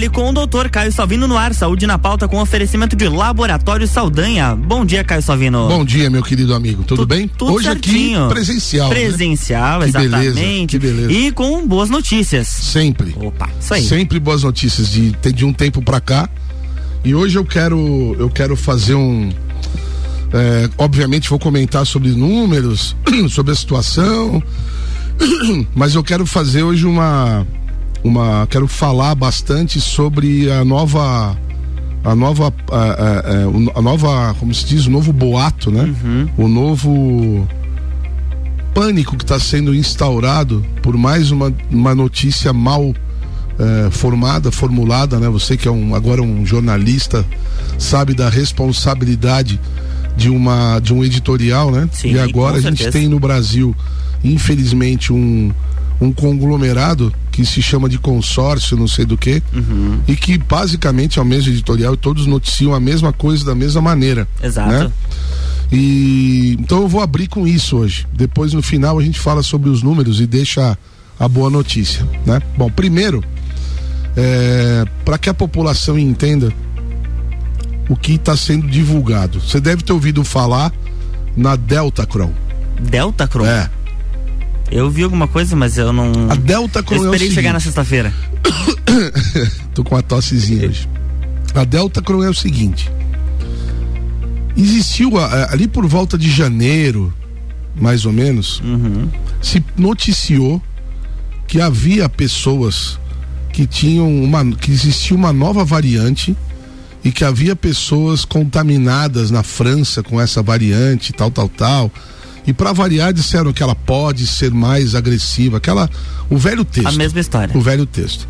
Fale com o doutor Caio Salvino no ar, saúde na pauta com oferecimento de Laboratório Saldanha. Bom dia, Caio Salvino. Bom dia, meu querido amigo. Tudo tu, bem? Tudo Hoje certinho. aqui presencial. Presencial, né? exatamente. Que beleza, que beleza. E com boas notícias. Sempre. Opa, isso aí. Sempre boas notícias de, de um tempo pra cá. E hoje eu quero eu quero fazer um é, obviamente vou comentar sobre números, sobre a situação, mas eu quero fazer hoje uma uma quero falar bastante sobre a nova a nova a, a, a nova como se diz o novo boato né? Uhum. o novo pânico que está sendo instaurado por mais uma, uma notícia mal é, formada formulada né? Você que é um agora um jornalista sabe da responsabilidade de uma de um editorial né? Sim, e agora a gente tem no Brasil infelizmente um um conglomerado que se chama de consórcio, não sei do que, uhum. e que basicamente é o mesmo editorial e todos noticiam a mesma coisa da mesma maneira. Exato. Né? E então eu vou abrir com isso hoje. Depois no final a gente fala sobre os números e deixa a boa notícia, né? Bom, primeiro, é, para que a população entenda o que está sendo divulgado. Você deve ter ouvido falar na Delta Cron. Delta Cron? É. Eu vi alguma coisa, mas eu não. A Delta Cron eu esperei é chegar na sexta-feira. Tô com uma tossezinha hoje. A Delta Cron é o seguinte. Existiu ali por volta de janeiro, mais ou menos, Uhum. se noticiou que havia pessoas que tinham uma que existia uma nova variante e que havia pessoas contaminadas na França com essa variante, tal, tal, tal. E para variar disseram que ela pode ser mais agressiva, aquela o velho texto. A mesma história. O velho texto.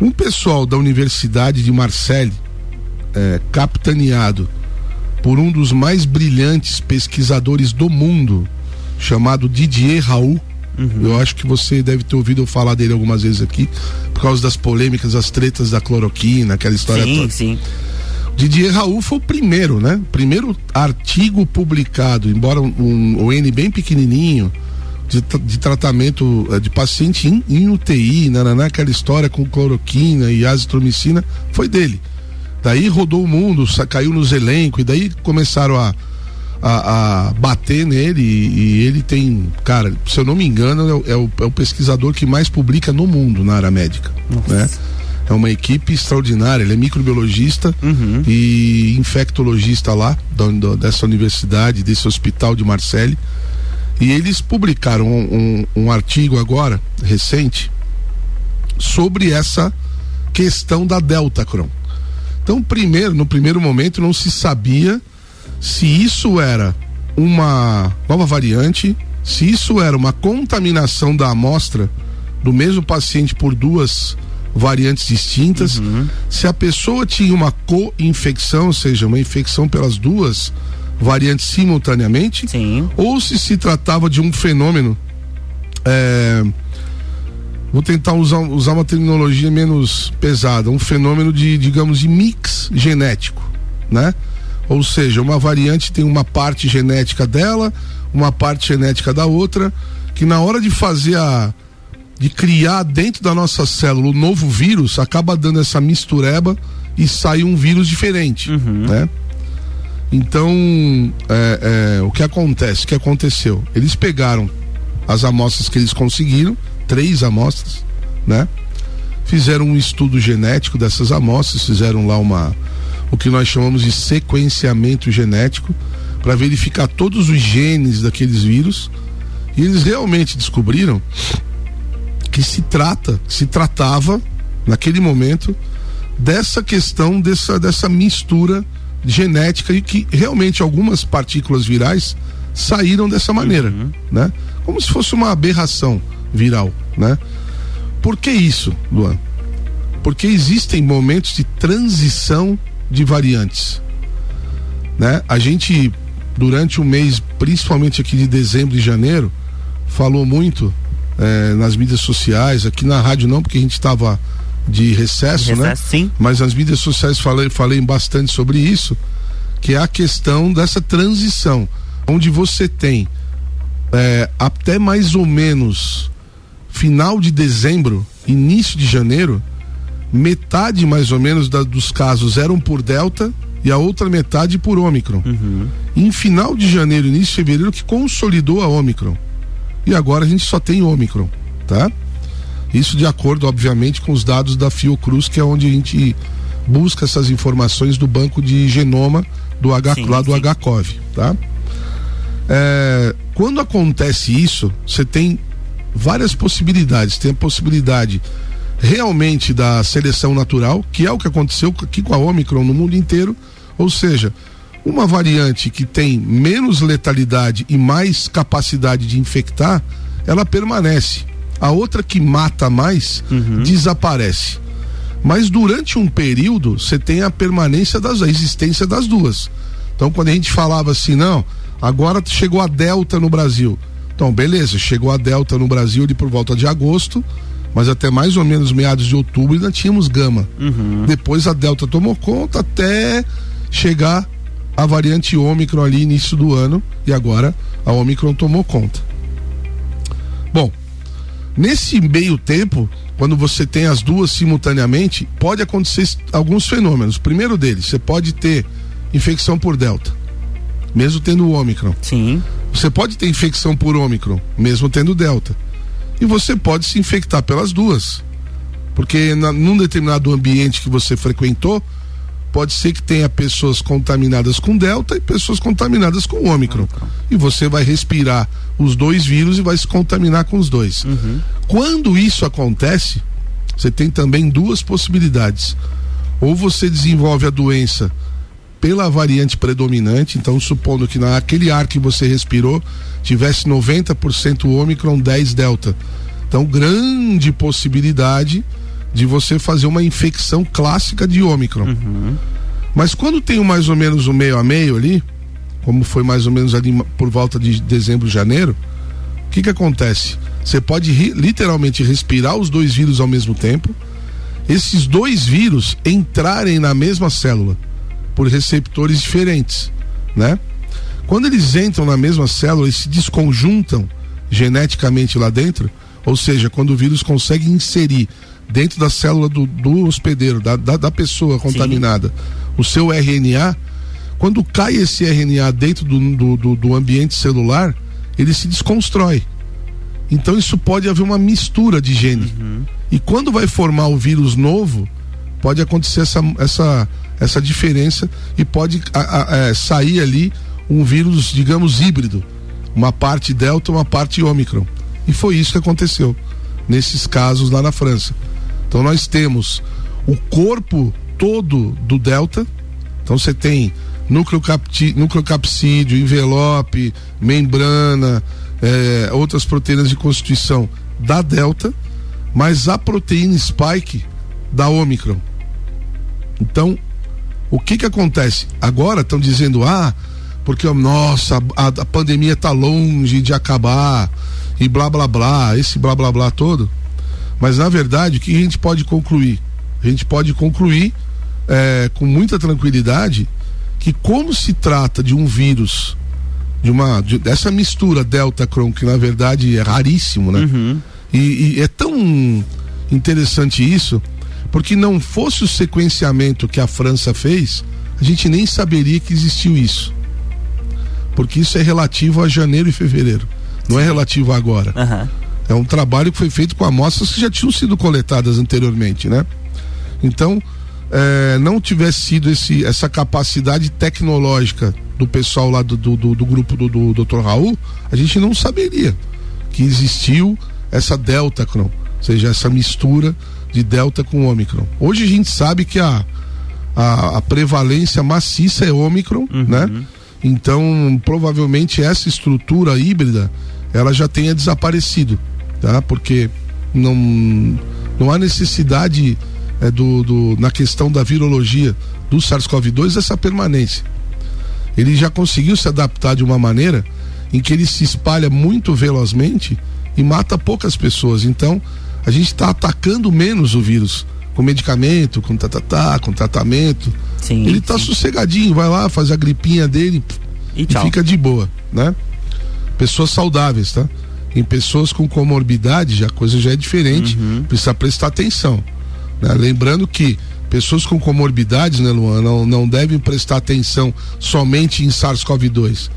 Um pessoal da Universidade de Marseille, é, capitaneado por um dos mais brilhantes pesquisadores do mundo, chamado Didier Raoult. Eu acho que você deve ter ouvido eu falar dele algumas vezes aqui, por causa das polêmicas, as tretas da cloroquina, aquela história Sim, toda. sim. Didier Raul foi o primeiro, né? Primeiro artigo publicado, embora um, um, um N bem pequenininho, de, de tratamento eh, de paciente em, em UTI, nananá, aquela história com cloroquina e azitromicina, foi dele. Daí rodou o mundo, caiu nos elencos, e daí começaram a, a, a bater nele, e, e ele tem, cara, se eu não me engano, é o, é o- é o pesquisador que mais publica no mundo na área médica, né? É uma equipe extraordinária, ele é microbiologista Uhum. e infectologista lá, da- da- dessa universidade, desse hospital de Marseille. E eles publicaram um, um- um artigo agora, recente, sobre essa questão da Delta Cron. Então, primeiro, no primeiro momento, não se sabia se isso era uma nova variante, se isso era uma contaminação da amostra do mesmo paciente por duas variantes distintas, se a pessoa tinha uma co-infecção, ou seja, uma infecção pelas duas variantes simultaneamente, Sim. ou se se tratava de um fenômeno. é, vou tentar usar, usar uma terminologia menos pesada, um fenômeno de, digamos, de mix genético, né? Ou seja, uma variante tem uma parte genética dela, uma parte genética da outra, que na hora de fazer a. de criar dentro da nossa célula o novo vírus, acaba dando essa mistureba e sai um vírus diferente, né? Então, é, é, o que acontece? O que aconteceu? Eles pegaram as amostras que eles conseguiram, três amostras, né? Fizeram um estudo genético dessas amostras, fizeram lá uma o que nós chamamos de sequenciamento genético para verificar todos os genes daqueles vírus e eles realmente descobriram que se trata, se tratava naquele momento dessa questão dessa dessa mistura genética e que realmente algumas partículas virais saíram dessa maneira, né? Como se fosse uma aberração viral, né? Por que isso, Luan? Porque existem momentos de transição de variantes, né? A gente durante o mês, principalmente aqui de dezembro e janeiro, falou muito eh, nas mídias sociais, aqui na rádio não, porque a gente estava de recesso, né? Recesso, sim. Mas nas mídias sociais falei, falei bastante sobre isso, que é a questão dessa transição, onde você tem é, até mais ou menos final de dezembro, início de janeiro, metade mais ou menos da, dos casos eram por Delta e a outra metade por Ômicron. Uhum. Em final de janeiro, início de fevereiro, que consolidou a Ômicron. E agora a gente só tem Ômicron, tá? Isso de acordo, obviamente, com os dados da Fiocruz, que é onde a gente busca essas informações do banco de genoma do H, sim, lá do sim. HCOV, tá? É, quando acontece isso, você tem várias possibilidades. Tem a possibilidade realmente da seleção natural, que é o que aconteceu aqui com a Omicron no mundo inteiro, ou seja, uma variante que tem menos letalidade e mais capacidade de infectar, ela permanece. A outra que mata mais uhum. desaparece. Mas durante um período você tem a permanência das a existência das duas. Então quando a gente falava assim, não, agora chegou a Delta no Brasil. Então, beleza, chegou a Delta no Brasil ali por volta de agosto mas até mais ou menos meados de outubro ainda tínhamos gama. Uhum. Depois a Delta tomou conta até chegar a variante Ômicron ali início do ano e agora a Ômicron tomou conta. Bom, nesse meio tempo, quando você tem as duas simultaneamente, pode acontecer alguns fenômenos. O primeiro deles, você pode ter infecção por Delta, mesmo tendo o Ômicron. Sim. Você pode ter infecção por Ômicron, mesmo tendo Delta e você pode se infectar pelas duas. Porque na, num determinado ambiente que você frequentou, pode ser que tenha pessoas contaminadas com Delta e pessoas contaminadas com Ômicron. E você vai respirar os dois vírus e vai se contaminar com os dois. Uhum. Quando isso acontece, você tem também duas possibilidades. Ou você desenvolve a doença pela variante predominante, então supondo que naquele ar que você respirou tivesse 90% Ômicron, 10 Delta. Então, grande possibilidade de você fazer uma infecção clássica de Ômicron. Uhum. Mas quando tem mais ou menos o um meio a meio ali, como foi mais ou menos ali por volta de dezembro, janeiro, o que que acontece? Você pode ri, literalmente respirar os dois vírus ao mesmo tempo, esses dois vírus entrarem na mesma célula por receptores diferentes, né? Quando eles entram na mesma célula e se desconjuntam geneticamente lá dentro, ou seja, quando o vírus consegue inserir dentro da célula do, do hospedeiro, da, da, da, pessoa contaminada, Sim. o seu RNA, quando cai esse RNA dentro do, do, do, ambiente celular, ele se desconstrói. Então isso pode haver uma mistura de gene. Uhum. E quando vai formar o vírus novo, pode acontecer essa, essa essa diferença e pode a, a, a, é, sair ali um vírus, digamos, híbrido. Uma parte delta, uma parte ômicron. E foi isso que aconteceu nesses casos lá na França. Então nós temos o corpo todo do delta. Então você tem nucleocapsídeo, envelope, membrana, é, outras proteínas de constituição da delta, mas a proteína spike da Omicron. Então, o que que acontece? Agora estão dizendo, ah, porque, nossa, a, a pandemia está longe de acabar e blá blá blá, esse blá blá blá todo. Mas na verdade, o que a gente pode concluir? A gente pode concluir é, com muita tranquilidade que como se trata de um vírus de uma de, dessa mistura delta cron que na verdade é raríssimo, né? Uhum. E, e, é tão interessante isso porque não fosse o sequenciamento que a França fez, a gente nem saberia que existiu isso. Porque isso é relativo a janeiro e fevereiro, não é relativo a agora. Uhum. É um trabalho que foi feito com amostras que já tinham sido coletadas anteriormente, né? Então, é, não tivesse sido esse, essa capacidade tecnológica do pessoal lá do, do, do, grupo do, do Dr. Raul, a gente não saberia que existiu essa delta, ou seja, essa mistura de Delta com Ômicron. Hoje a gente sabe que a, a, a prevalência maciça é Ômicron, uhum. né? Então, provavelmente essa estrutura híbrida ela já tenha desaparecido, tá? Porque não, não há necessidade é, do, do, na questão da virologia do SARS-CoV-2 essa permanência. Ele já conseguiu se adaptar de uma maneira em que ele se espalha muito velozmente e mata poucas pessoas. Então, a gente está atacando menos o vírus com medicamento, com tatatá, com tratamento. Sim, ele está sossegadinho, vai lá, faz a gripinha dele e, e fica de boa, né? Pessoas saudáveis, tá? Em pessoas com comorbidade, já, a coisa já é diferente, uhum. precisa prestar atenção. Né? Lembrando que pessoas com comorbidades, né, Luan, não, não devem prestar atenção somente em SARS-CoV-2.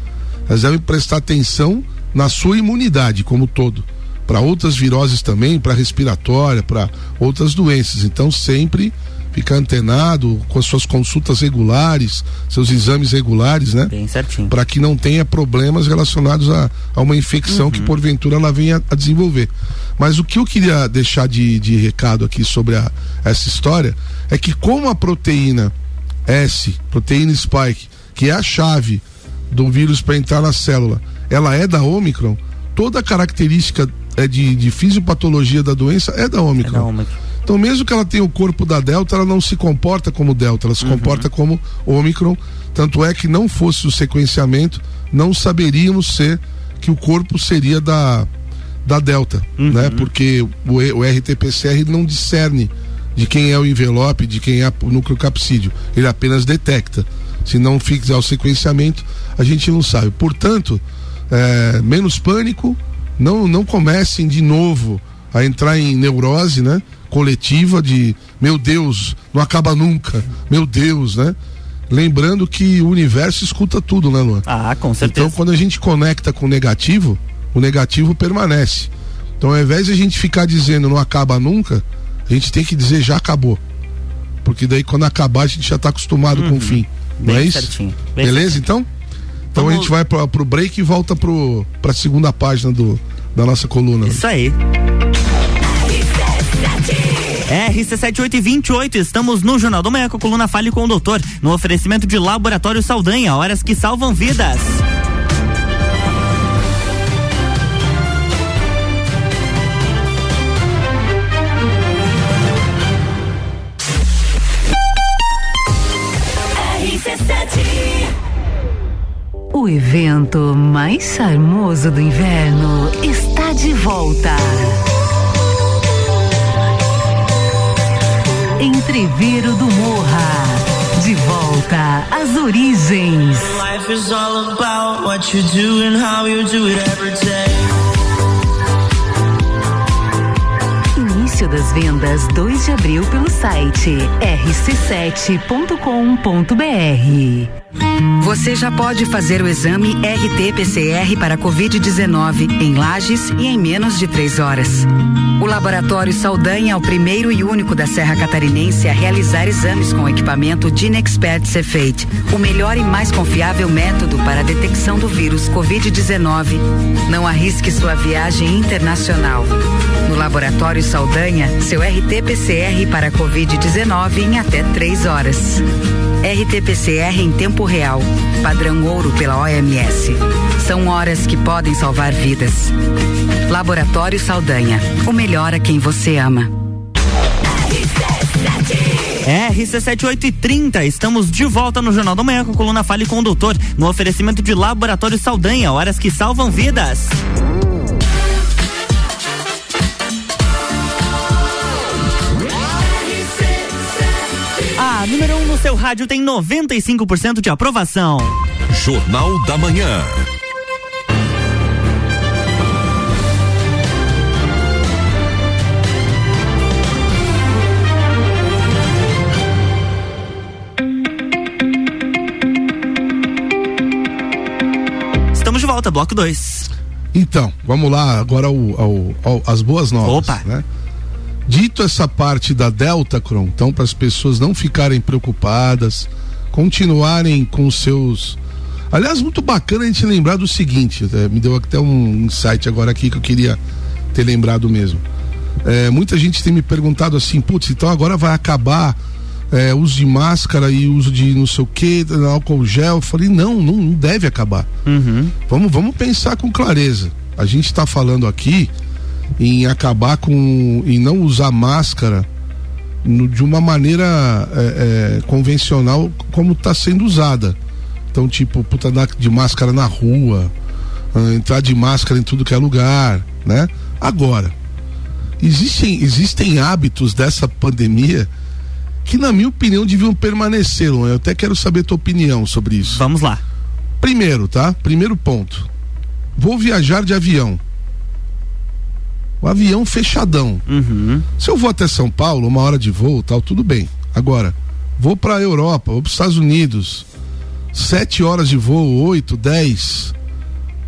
Elas devem prestar atenção na sua imunidade como todo. Para outras viroses também, para respiratória, para outras doenças. Então, sempre ficar antenado com as suas consultas regulares, seus exames regulares, né? Bem certinho. Para que não tenha problemas relacionados a, a uma infecção uhum. que porventura ela venha a desenvolver. Mas o que eu queria deixar de, de recado aqui sobre a, essa história é que como a proteína S, proteína spike, que é a chave do vírus para entrar na célula, ela é da Omicron, toda a característica é de, de fisiopatologia da doença é da Omicron. É da Omicron. Então, mesmo que ela tenha o corpo da Delta, ela não se comporta como Delta, ela se uhum. comporta como Omicron. Tanto é que não fosse o sequenciamento, não saberíamos ser que o corpo seria da, da Delta, uhum. né? Porque o, o RT-PCR não discerne de quem é o envelope, de quem é o núcleo capsídeo. Ele apenas detecta. Se não fizer o sequenciamento, a gente não sabe. Portanto, é, menos pânico, não, não comecem de novo a entrar em neurose, né? Coletiva de meu Deus, não acaba nunca, meu Deus, né? Lembrando que o universo escuta tudo, né, Luan? Ah, com certeza. Então, quando a gente conecta com o negativo, o negativo permanece. Então, ao invés de a gente ficar dizendo não acaba nunca, a gente tem que dizer já acabou. Porque daí, quando acabar, a gente já está acostumado uhum. com o uhum. fim. Não Bem é isso? Certinho. Bem Beleza, certinho. então? Então Vamos... a gente vai para pro break e volta para a segunda página do, da nossa coluna. Isso aí. RC7828, estamos no Jornal do Manhã com a coluna Fale com o Doutor, no oferecimento de Laboratório Saldanha, horas que salvam vidas. O evento mais charmoso do inverno está de volta. Entreviro do Morra. De volta às origens. Life is all about what you do and how you do it every day. Início das vendas 2 de abril pelo site rc7.com.br. Você já pode fazer o exame RT-PCR para Covid-19 em Lages e em menos de três horas. O Laboratório Saldanha é o primeiro e único da Serra Catarinense a realizar exames com equipamento Dinexpert Cefate, o melhor e mais confiável método para a detecção do vírus Covid-19. Não arrisque sua viagem internacional. No Laboratório Saldanha, seu RT-PCR para Covid-19 em até três horas. RT-PCR em tempo real, padrão ouro pela OMS. São horas que podem salvar vidas. Laboratório Saldanha, o melhor a quem você ama. RC7830, estamos de volta no Jornal da Manhã com a coluna Fale com o Doutor, no oferecimento de Laboratório Saldanha, horas que salvam vidas. Seu rádio tem 95% de aprovação. Jornal da Manhã. Estamos de volta, bloco 2. Então, vamos lá agora ao, ao, ao, as boas novas. Opa! Né? Dito essa parte da Delta Cron, então para as pessoas não ficarem preocupadas, continuarem com seus. Aliás, muito bacana a gente lembrar do seguinte, é, me deu até um insight agora aqui que eu queria ter lembrado mesmo. É, muita gente tem me perguntado assim, putz, então agora vai acabar é, uso de máscara e uso de não sei o que, álcool gel. Eu falei, não, não, não deve acabar. Uhum. Vamos, vamos pensar com clareza. A gente está falando aqui em acabar com. em não usar máscara no, de uma maneira é, é, convencional como está sendo usada. Então, tipo, puta, andar de máscara na rua, ah, entrar de máscara em tudo que é lugar, né? Agora, existem, existem hábitos dessa pandemia que, na minha opinião, deviam permanecer. Eu até quero saber tua opinião sobre isso. Vamos lá. Primeiro, tá? Primeiro ponto. Vou viajar de avião O avião fechadão. Uhum. Se eu vou até São Paulo, uma hora de voo, tal, tudo bem. Agora, vou para a Europa, vou para os Estados Unidos, sete horas de voo, oito, dez.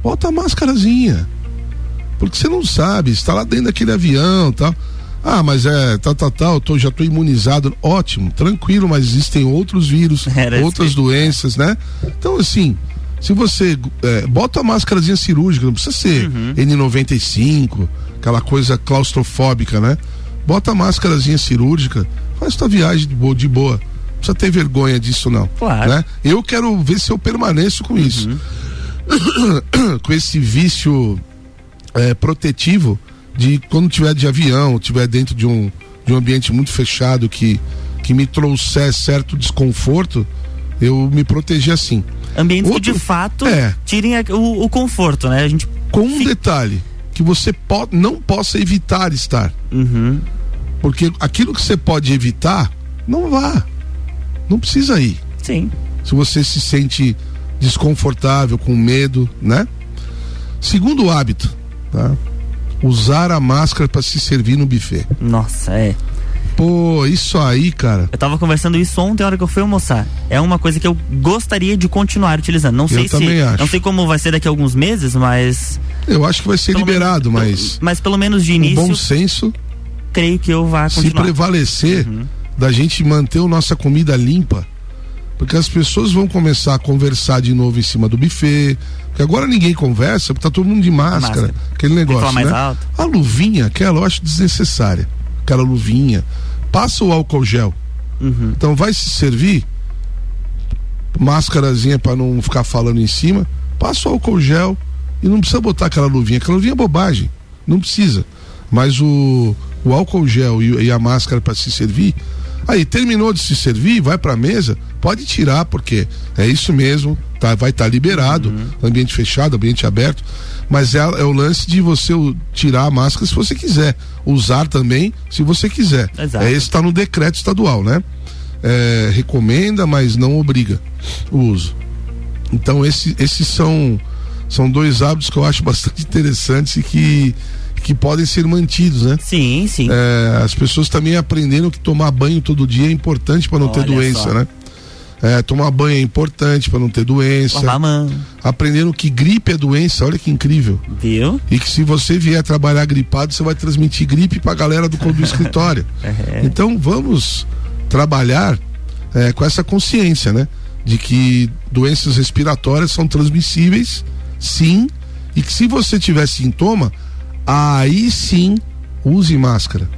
Bota a máscarazinha. Porque você não sabe, está lá dentro daquele avião, tal. Ah, mas é, tal, tal, tal, tô, já estou imunizado. Ótimo, tranquilo, mas existem outros vírus, Era outras doenças, né? Então, assim, se você é, bota a máscarazinha cirúrgica, não precisa ser N95, aquela coisa claustrofóbica, né? Bota a máscarazinha cirúrgica, faz tua viagem de boa, de boa. Não precisa ter vergonha disso, não. Claro. Né? Eu quero ver se eu permaneço com isso. com esse vício é, protetivo de quando tiver de avião, tiver dentro de um, de um ambiente muito fechado que, que me trouxer certo desconforto, eu me proteger assim. Ambientes Outro- que de fato É. tirem o, o conforto, né? A gente. Com um detalhe, que você po não possa evitar estar. Uhum. Porque aquilo que você pode evitar, não vá. Não precisa ir. Sim. se você se sente desconfortável, com medo, né? Segundo hábito, tá? Usar a máscara para se servir no buffet. Nossa, é. Pô, isso aí, cara. Eu tava conversando isso ontem, na hora que eu fui almoçar. É uma coisa que eu gostaria de continuar utilizando. Não sei se. também acho. Não sei como vai ser daqui a alguns meses, mas. Eu acho que vai ser liberado, menos- mas Mas pelo menos de início, bom senso, creio que eu vá se continuar. prevalecer da gente manter a nossa comida limpa, porque as pessoas vão começar a conversar de novo em cima do buffet, porque agora ninguém conversa, porque tá todo mundo de máscara, Máscara. aquele negócio, né? A luvinha, aquela eu acho desnecessária. Aquela luvinha. Passa o álcool gel. Uhum. Então vai se servir máscarazinha para não ficar falando em cima, passa o álcool gel e não precisa botar aquela luvinha. Aquela luvinha é bobagem, não precisa. Mas o, o álcool gel e, e a máscara para se servir, aí terminou de se servir, vai para a mesa, pode tirar porque é isso mesmo, tá, vai estar liberado, ambiente fechado, ambiente aberto. Mas é, é o lance de você tirar a máscara se você quiser, usar também se você quiser. Exato. É esse está no decreto estadual, né? É, recomenda, mas não obriga o uso. Então esse- esses são são dois hábitos que eu acho bastante interessantes e que que podem ser mantidos, né? Sim, sim. É, as pessoas também aprenderam que tomar banho todo dia é importante para não ter Olha doença, só. né? É, tomar banho é importante para não ter doença. Lavar a mão. Aprenderam que gripe é doença, olha que incrível. Viu? E que se você vier trabalhar gripado, você vai transmitir gripe pra galera do, do escritório. É. Então vamos trabalhar eh, com essa consciência, né? De que doenças respiratórias são transmissíveis, sim, e que se você tiver sintoma, aí sim use máscara.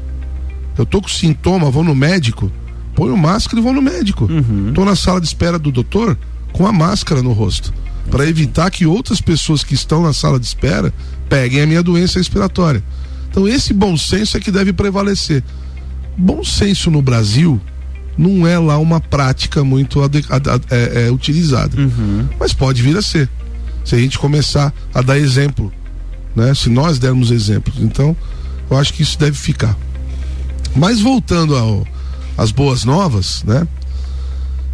Eu tô com sintoma, vou no médico, ponho máscara e vou no médico. Tô na sala de espera do doutor com a máscara no rosto, para evitar que outras pessoas que estão na sala de espera peguem a minha doença respiratória. Então esse bom senso é que deve prevalecer. Bom senso no Brasil não é lá uma prática muito é, é, utilizada, mas pode vir a ser. Se a gente começar a dar exemplo, né? Se nós dermos exemplos, então eu acho que isso deve ficar. Mas voltando ao, às boas novas, né?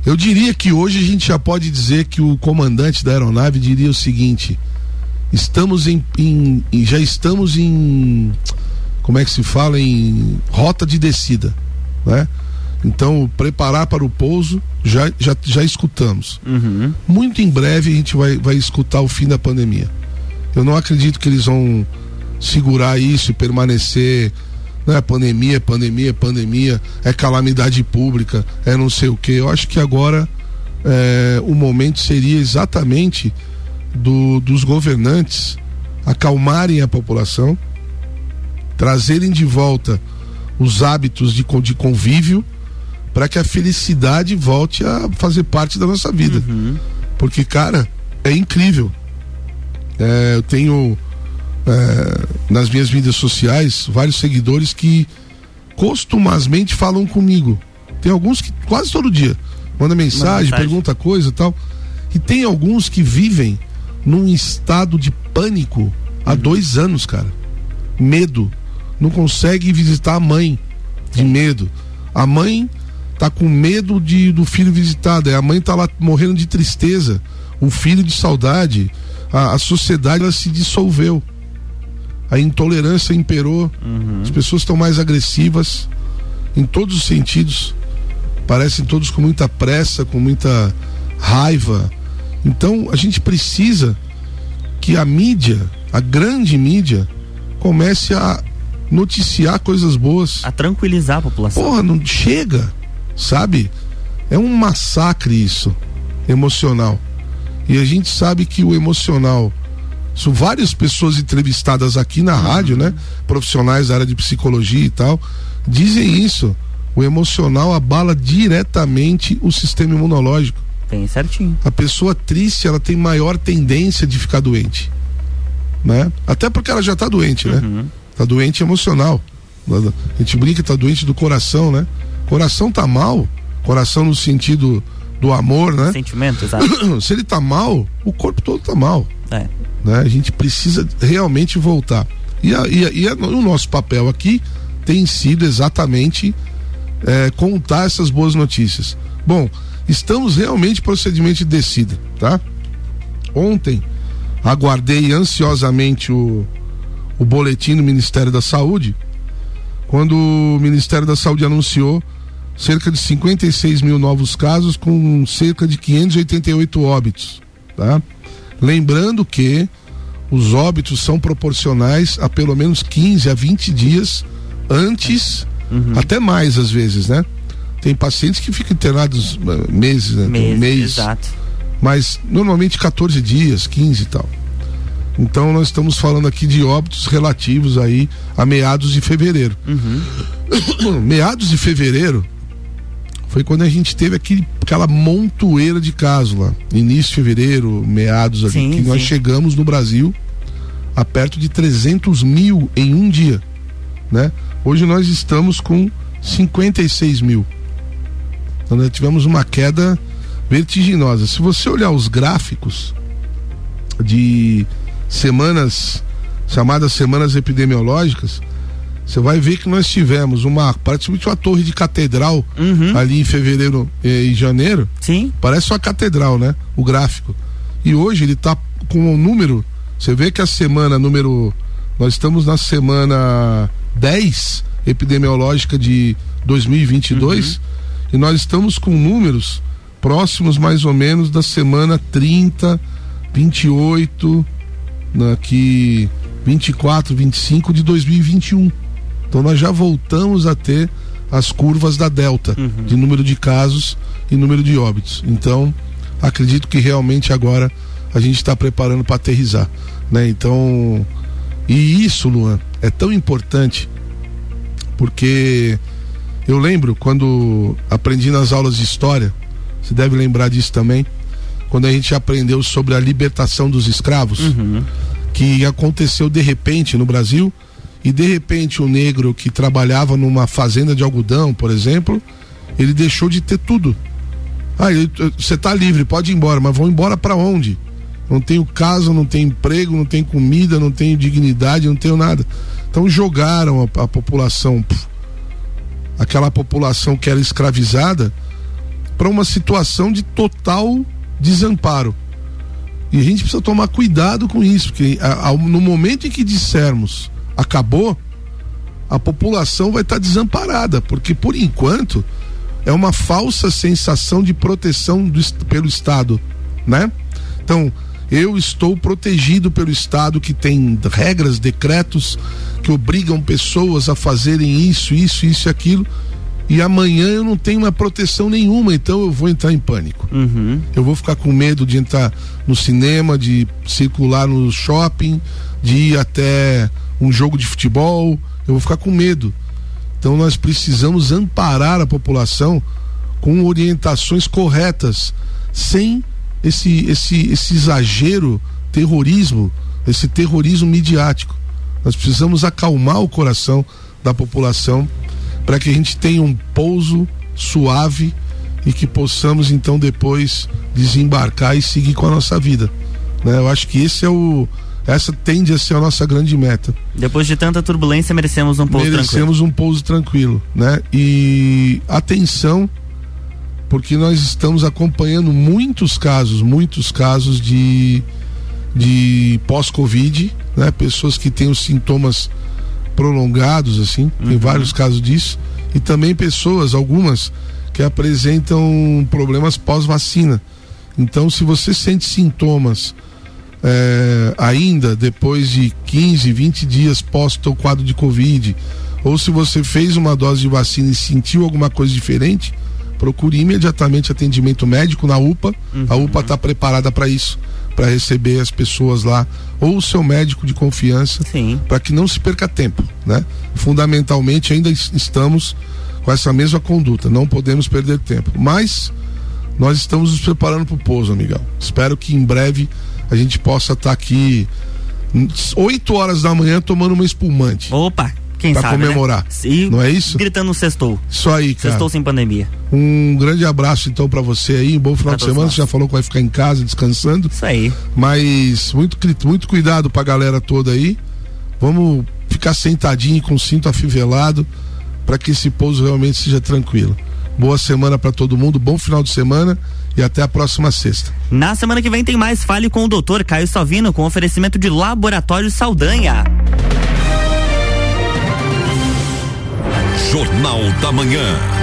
Eu diria que hoje a gente já pode dizer que o comandante da aeronave diria o seguinte: estamos em, em- em- já estamos em como é que se fala em rota de descida, né? Então preparar para o pouso já já, já escutamos. Uhum. Muito em breve a gente vai, vai escutar o fim da pandemia. Eu não acredito que eles vão segurar isso e permanecer. É pandemia, pandemia, pandemia, é calamidade pública, é não sei o que. Eu acho que agora é, o momento seria exatamente do, dos governantes acalmarem a população, trazerem de volta os hábitos de, de convívio para que a felicidade volte a fazer parte da nossa vida. Porque, cara, é incrível. É, eu tenho é, nas minhas mídias sociais vários seguidores que costumazmente falam comigo. Tem alguns que quase todo dia manda mensagem, mensagem. pergunta coisa e tal. E tem alguns que vivem num estado de pânico há dois anos, cara. Medo. Não consegue visitar a mãe de medo. A mãe tá com medo de, do filho visitado. A mãe tá lá morrendo de tristeza. O filho de saudade. A, a sociedade ela se dissolveu. A intolerância imperou, Uhum. as pessoas estão mais agressivas em todos os sentidos, parecem todos com muita pressa, com muita raiva. Então a gente precisa que a mídia, a grande mídia, comece a noticiar coisas boas. A tranquilizar a população. Porra, não chega, sabe? É um massacre isso, emocional. E a gente sabe que o emocional. São várias pessoas entrevistadas aqui na rádio, né? Profissionais da área de psicologia e tal, dizem isso. O emocional abala diretamente o sistema imunológico. Bem certinho. A pessoa triste, ela tem maior tendência de ficar doente. Né? Até porque ela já tá doente, né? Uhum. Tá doente emocional. A gente brinca, tá doente do coração, né? Coração tá mal, coração no sentido do amor, né? Sentimento, exato. Se ele tá mal, o corpo todo tá mal. É. Né? A gente precisa realmente voltar. E, a- e, a- e a- o nosso papel aqui tem sido exatamente é, contar essas boas notícias. Bom, estamos realmente em procedimento de descida, tá? Ontem aguardei ansiosamente o, o boletim do Ministério da Saúde, quando o Ministério da Saúde anunciou cerca de 56 mil novos casos com cerca de 588 óbitos, tá? Lembrando que os óbitos são proporcionais a pelo menos 15 a 20 dias antes, até mais às vezes, né? Tem pacientes que ficam internados eh, meses, né? Tem um Meses, mês, exato. mas normalmente 14 dias, 15 e tal. Então nós estamos falando aqui de óbitos relativos aí a meados de fevereiro. meados de fevereiro foi quando a gente teve aquele, aquela montoeira de casos lá. Início de fevereiro, meados ali, Sim, que nós sim. chegamos no Brasil a perto de 300 mil em um dia, né? Hoje nós estamos com 56 mil. Então nós tivemos uma queda vertiginosa. Se você olhar os gráficos de semanas chamadas semanas epidemiológicas, você vai ver que nós tivemos uma praticamente uma torre de catedral Uhum. ali em fevereiro eh, e janeiro. Sim. Parece uma catedral, né? O gráfico. E hoje ele tá com o número. Você vê que a semana número. Nós estamos na semana 10 epidemiológica de 2022 e nós estamos com números próximos mais ou menos da semana 30, 28, aqui 24, 25 de 2021. Então nós já voltamos a ter as curvas da Delta, de número de casos e número de óbitos. Então, acredito que realmente agora a gente está preparando para aterrizar, né? Então, e isso, Luan, é tão importante porque eu lembro quando aprendi nas aulas de história, você deve lembrar disso também, quando a gente aprendeu sobre a libertação dos escravos, que aconteceu de repente no Brasil, e de repente o negro que trabalhava numa fazenda de algodão, por exemplo, ele deixou de ter tudo. Ah, ele- você tá livre, pode ir embora, mas vão embora para onde? Não tenho casa, não tenho emprego, não tenho comida, não tenho dignidade, não tenho nada. Então jogaram a, a população, pf, aquela população que era escravizada, para uma situação de total desamparo. E a gente precisa tomar cuidado com isso, porque a- a- no momento em que dissermos acabou, a população vai estar desamparada, porque por enquanto é uma falsa sensação de proteção do pelo Estado, né? Então, eu estou protegido pelo Estado que tem regras, decretos que obrigam pessoas a fazerem isso, isso, isso e aquilo, e amanhã eu não tenho uma proteção nenhuma, então eu vou entrar em pânico. Uhum. Eu vou ficar com medo de entrar no cinema, de circular no shopping, de ir até um jogo de futebol. Eu vou ficar com medo. Então nós precisamos amparar a população com orientações corretas, sem esse, esse, esse exagero terrorismo, esse terrorismo midiático. Nós precisamos acalmar o coração da população para que a gente tenha um pouso suave e que possamos então depois desembarcar e seguir com a nossa vida. Né? Eu acho que esse é o essa tende a ser a nossa grande meta. Depois de tanta turbulência, merecemos um pouco tranquilo. Merecemos um pouso tranquilo, né? E atenção, porque nós estamos acompanhando muitos casos, muitos casos de de pós-Covid, né? Pessoas que têm os sintomas prolongados, assim, uhum. tem vários casos disso, e também pessoas, algumas, que apresentam problemas pós-vacina. Então, se você sente sintomas é, ainda depois de 15, 20 dias pós o quadro de Covid, ou se você fez uma dose de vacina e sentiu alguma coisa diferente, procure imediatamente atendimento médico na UPA. Uhum. A UPA está preparada para isso, para receber as pessoas lá, ou o seu médico de confiança, para que não se perca tempo, né? Fundamentalmente ainda estamos com essa mesma conduta, não podemos perder tempo. Mas nós estamos nos preparando para o pouso, amigão. Espero que em breve a gente possa estar tá aqui 8 horas da manhã tomando uma espumante. Opa, quem pra sabe, né? comemorar. Né? Não é isso? Gritando no sextou. Isso aí, cara. Sextou sem pandemia. Um grande abraço então para você aí, um bom final pra de semana. Nós. Você já falou que vai ficar em casa descansando. Isso aí. Mas muito muito cuidado pra galera toda aí. Vamos ficar sentadinho com o cinto afivelado para que esse pouso realmente seja tranquilo. Boa semana para todo mundo, bom final de semana e até a próxima sexta. Na semana que vem tem mais Fale com o Dr. Caio Salvino com oferecimento de Laboratório Saldanha. Jornal da Manhã.